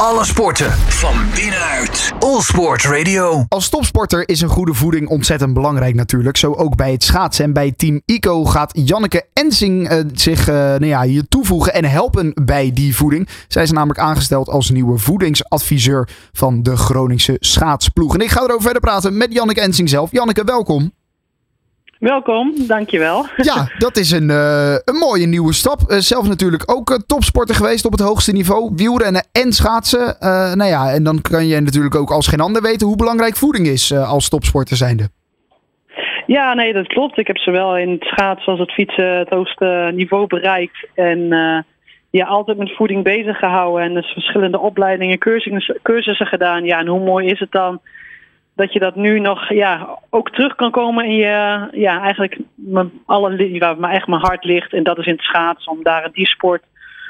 Alle sporten van binnenuit. All Sport Radio. Als topsporter is een goede voeding ontzettend belangrijk natuurlijk. Zo ook bij het schaatsen. En bij Team ICO gaat Janneke Ensing uh, zich uh, nou ja, hier toevoegen en helpen bij die voeding. Zij is namelijk aangesteld als nieuwe voedingsadviseur van de Groningse schaatsploeg. En ik ga erover verder praten met Janneke Ensing zelf. Janneke, welkom. Welkom, dankjewel. Ja, dat is een, uh, een mooie nieuwe stap. Uh, zelf natuurlijk ook uh, topsporter geweest op het hoogste niveau. Wielrennen en schaatsen. nou ja, en dan kan je natuurlijk ook als geen ander weten hoe belangrijk voeding is als topsporter zijnde. Ja, nee, dat klopt. Ik heb zowel in het schaatsen als het fietsen het hoogste niveau bereikt. En ja, altijd met voeding bezig gehouden. En dus verschillende opleidingen, cursussen, cursussen gedaan. Ja, en hoe mooi is het dan dat je dat nu nog ja, ook terug kan komen in je, ja, eigenlijk mijn, alle, waar mijn, echt mijn hart ligt. En dat is in het schaatsen, om daar in die sport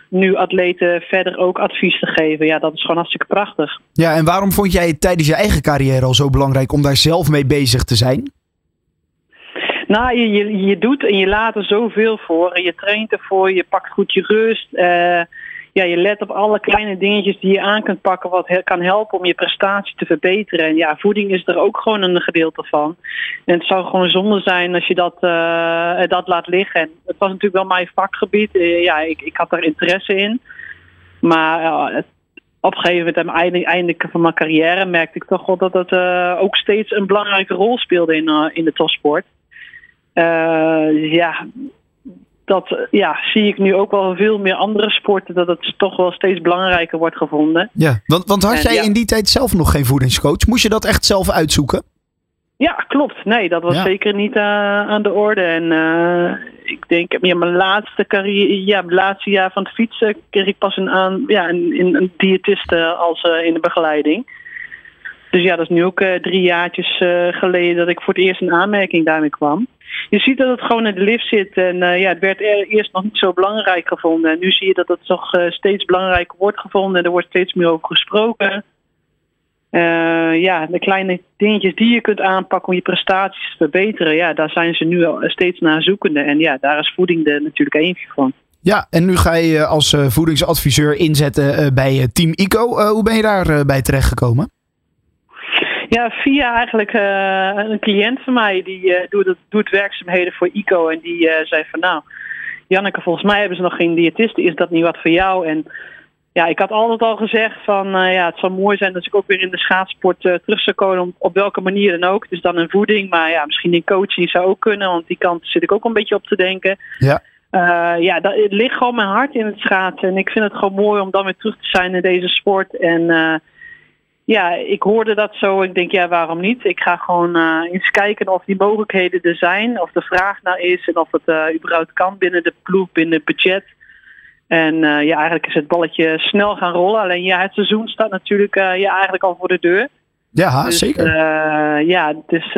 nu atleten verder ook advies te geven. Ja, dat is gewoon hartstikke prachtig. Ja, en waarom vond jij het tijdens je eigen carrière al zo belangrijk om daar zelf mee bezig te zijn? Nou, je, je, je doet en je laat er zoveel voor. En je traint ervoor, je pakt goed je rust. Uh, ja, je let op alle kleine dingetjes die je aan kunt pakken, wat kan helpen om je prestatie te verbeteren. En ja, voeding is er ook gewoon een gedeelte van. En het zou gewoon zonde zijn als je dat, uh, dat laat liggen. En het was natuurlijk wel mijn vakgebied. Uh, ja, ik, ik had daar interesse in. Maar uh, op een gegeven moment, aan het einde, van mijn carrière, merkte ik toch wel dat het ook steeds een belangrijke rol speelde in, in de topsport. ja, dat eh, ja, zie ik nu ook wel veel meer andere sporten, dat het toch wel steeds belangrijker wordt gevonden. Ja, want, want had jij in die tijd zelf nog geen voedingscoach? Moest je dat echt zelf uitzoeken? Ja, klopt. Nee, dat was zeker niet uh, aan de orde. En uh, ik denk, ja, mijn laatste carrière, ja, laatste jaar van het fietsen kreeg ik pas een, aan, ja, een, een diëtiste als uh, in de begeleiding. Dus ja, dat is nu ook drie jaartjes geleden dat ik voor het eerst in aanmerking daarmee kwam je ziet dat het gewoon in de lift zit. En uh, ja, het werd eerst nog niet zo belangrijk gevonden. En nu zie je dat het toch steeds belangrijker wordt gevonden. En er wordt steeds meer over gesproken. Ja, de kleine dingetjes die je kunt aanpakken om je prestaties te verbeteren. Ja, daar zijn ze nu steeds naar zoekende. En ja, daar is voeding er natuurlijk eentje van. Ja, en nu ga je als voedingsadviseur inzetten bij Team ICO. hoe ben je daarbij bij terechtgekomen? Ja, via eigenlijk uh, een cliënt van mij die uh, doet, doet werkzaamheden voor ICO. En die uh, zei van nou, Janneke, volgens mij hebben ze nog geen diëtiste. Is dat niet wat voor jou? En ja, ik had altijd al gezegd van ja, het zou mooi zijn als ik ook weer in de schaatsport terug zou komen. Op, welke manier dan ook. Dus dan in voeding, maar ja, misschien in coaching zou ook kunnen. Want die kant zit ik ook een beetje op te denken. Ja. ja, dat, het ligt gewoon mijn hart in het schaatsen. En ik vind het gewoon mooi om dan weer terug te zijn in deze sport. En ja, ik hoorde dat zo. Ik denk, ja, waarom niet? Ik ga gewoon uh, eens kijken of die mogelijkheden er zijn. Of de vraag naar is en of het uh, überhaupt kan binnen de ploeg, binnen het budget. En uh, ja, eigenlijk is het balletje snel gaan rollen. Alleen ja, het seizoen staat natuurlijk ja, eigenlijk al voor de deur. Ja, dus, zeker. ja, het is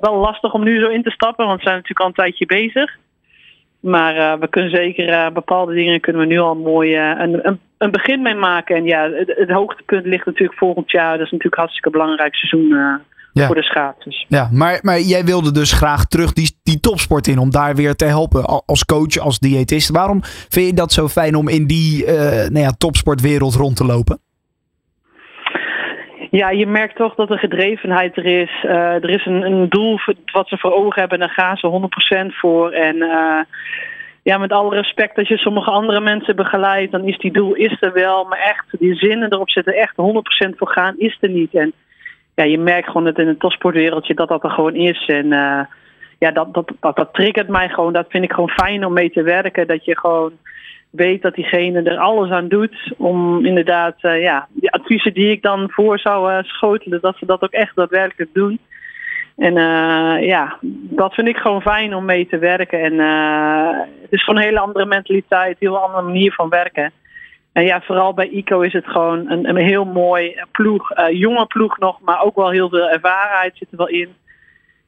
wel lastig om nu zo in te stappen, want we zijn natuurlijk al een tijdje bezig. Maar uh, we kunnen zeker uh, bepaalde dingen kunnen we nu al mooi uh, een, een, een, begin mee maken. En ja, het, het, hoogtepunt ligt natuurlijk volgend jaar. Dat is natuurlijk een hartstikke belangrijk seizoen ja. voor de schaatsers. Ja, maar, maar jij wilde dus graag terug die, die topsport in om daar weer te helpen als coach, als diëtist. Waarom vind je dat zo fijn om in die nou ja, topsportwereld rond te lopen? Ja, je merkt toch dat er gedrevenheid er is. Uh, er is een, een doel wat ze voor ogen hebben en daar gaan ze 100% voor. En uh, ja, met alle respect, als je sommige andere mensen begeleidt, dan is die doel is er wel. Maar echt, die zinnen erop zitten, echt 100% voor gaan, is er niet. En ja, je merkt gewoon dat in het topsportwereldje dat dat er gewoon is. En uh, ja, dat, dat, dat, dat triggert mij gewoon. Dat vind ik gewoon fijn om mee te werken. Dat je gewoon weet dat diegene er alles aan doet om inderdaad uh, ja, die adviezen die ik dan voor zou uh, schotelen, dat ze dat ook echt daadwerkelijk doen. En uh, ja, dat vind ik gewoon fijn om mee te werken. En het is gewoon een hele andere mentaliteit, een heel andere manier van werken. En ja, vooral bij ICO is het gewoon een, een heel mooi ploeg, jonge ploeg nog, maar ook wel heel veel ervarenheid zit er wel in.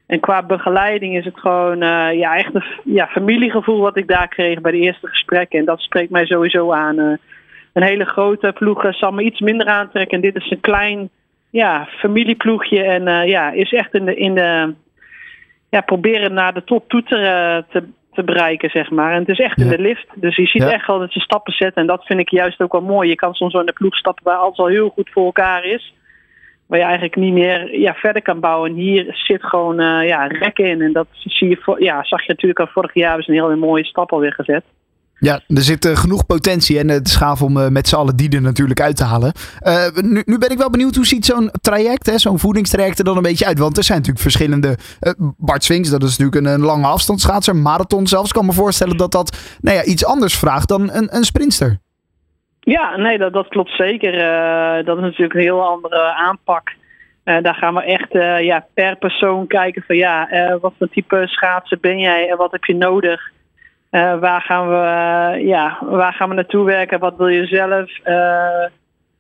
En qua begeleiding is het gewoon uh, ja, echt een ja, familiegevoel wat ik daar kreeg bij de eerste gesprekken. En dat spreekt mij sowieso aan. Uh, een hele grote ploeg uh, zal me iets minder aantrekken. En dit is een klein ja, familieploegje. En ja, is echt in de, in de ja, proberen naar de top toe te, te, te bereiken, zeg maar. En het is echt in de lift. Dus je ziet Ja. echt wel dat ze stappen zetten. En dat vind ik juist ook wel mooi. Je kan soms wel in de ploeg stappen waar alles al heel goed voor elkaar is. Waar je eigenlijk niet meer ja, verder kan bouwen. En hier zit gewoon eh, ja, rek in. En dat zie je, ja, zag je natuurlijk al vorig jaar. Hebben ze een hele mooie stap alweer gezet. Ja, er zit eh, genoeg potentie en het is gaaf om eh, met z'n allen die er natuurlijk uit te halen. Eh, nu, nu ben ik wel benieuwd, hoe ziet zo'n traject, zo'n voedingstraject er dan een beetje uit? Want er zijn natuurlijk verschillende... eh, Bart Swings, dat is natuurlijk een, lange afstandsschaatser, marathon zelfs. Kan me voorstellen dat dat nou ja, iets anders vraagt dan een, een sprinster. Ja, nee, dat, dat klopt zeker. Eh, dat is natuurlijk een heel andere aanpak. Eh, daar gaan we echt eh, ja, per persoon kijken van ja, wat voor type schaatser ben jij en wat heb je nodig? Waar, gaan we, ja, waar gaan we naartoe werken? Wat wil je zelf?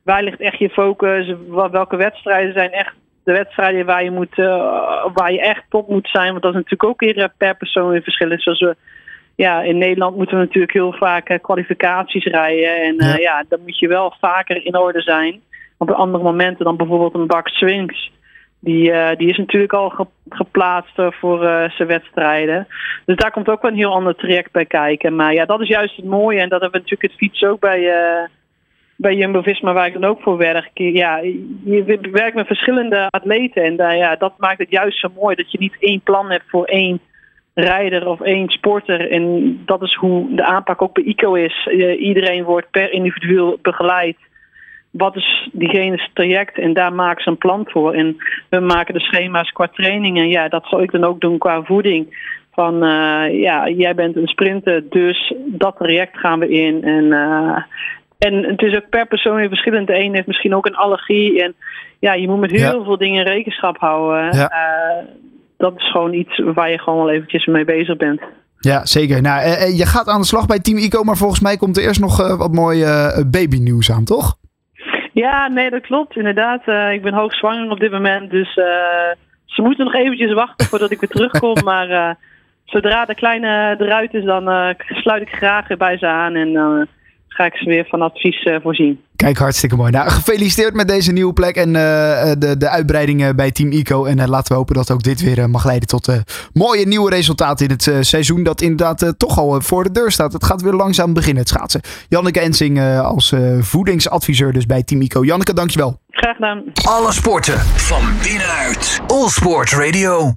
Waar ligt echt je focus? Welke wedstrijden zijn echt de wedstrijden waar je, moet, waar je echt top moet zijn? Want dat is natuurlijk ook weer per persoon weer verschillend. Zoals we ja, in Nederland moeten we natuurlijk heel vaak eh, kwalificaties rijden. En eh, Ja. ja. dan moet je wel vaker in orde zijn. Op andere momenten dan bijvoorbeeld een Bak Swings. Die, eh, die is natuurlijk al ge- geplaatst voor zijn wedstrijden. Dus daar komt ook wel een heel ander traject bij kijken. Maar ja, dat is juist het mooie. En dat hebben we natuurlijk het fiets ook bij, bij Jumbo-Visma, waar ik dan ook voor werk. Ja, je werkt met verschillende atleten. En ja, dat maakt het juist zo mooi. Dat je niet één plan hebt voor één rijder of één sporter. En dat is hoe de aanpak ook bij ICO is. Eh, iedereen wordt per individueel begeleid. Wat is diegene's traject? En daar maken ze een plan voor. En we maken de schema's qua training. En ja, dat zal ik dan ook doen qua voeding. Van eh, ja, jij bent een sprinter, dus dat traject gaan we in. En, eh, en het is ook per persoon weer verschillend. De een heeft misschien ook een allergie. En ja, je moet met heel Ja. veel dingen rekenschap houden. Ja. Dat is gewoon iets waar je gewoon wel eventjes mee bezig bent. Ja, zeker. Nou, eh, eh, je gaat aan de slag bij Team Ico, maar volgens mij komt er eerst nog eh, wat mooi eh babynieuws aan, toch? Ja, nee, dat klopt. Inderdaad. Ik ben hoogzwanger op dit moment. Dus ze moeten nog eventjes wachten voordat ik weer terugkom. Maar zodra de kleine eruit is, dan sluit ik graag weer bij ze aan. En ga ik ze weer van advies eh, voorzien. Kijk, hartstikke mooi. Nou, gefeliciteerd met deze nieuwe plek en eh, eh, de, de uitbreidingen bij Team Ico. En laten we hopen dat ook dit weer mag leiden tot eh, mooie nieuwe resultaten in het eh, seizoen. Dat inderdaad eh, toch al voor de deur staat. Het gaat weer langzaam beginnen, het schaatsen. Janneke Ensing eh, als eh, voedingsadviseur dus bij Team Ico. Janneke, dankjewel. Graag gedaan. Alle sporten van binnenuit. All Sport Radio.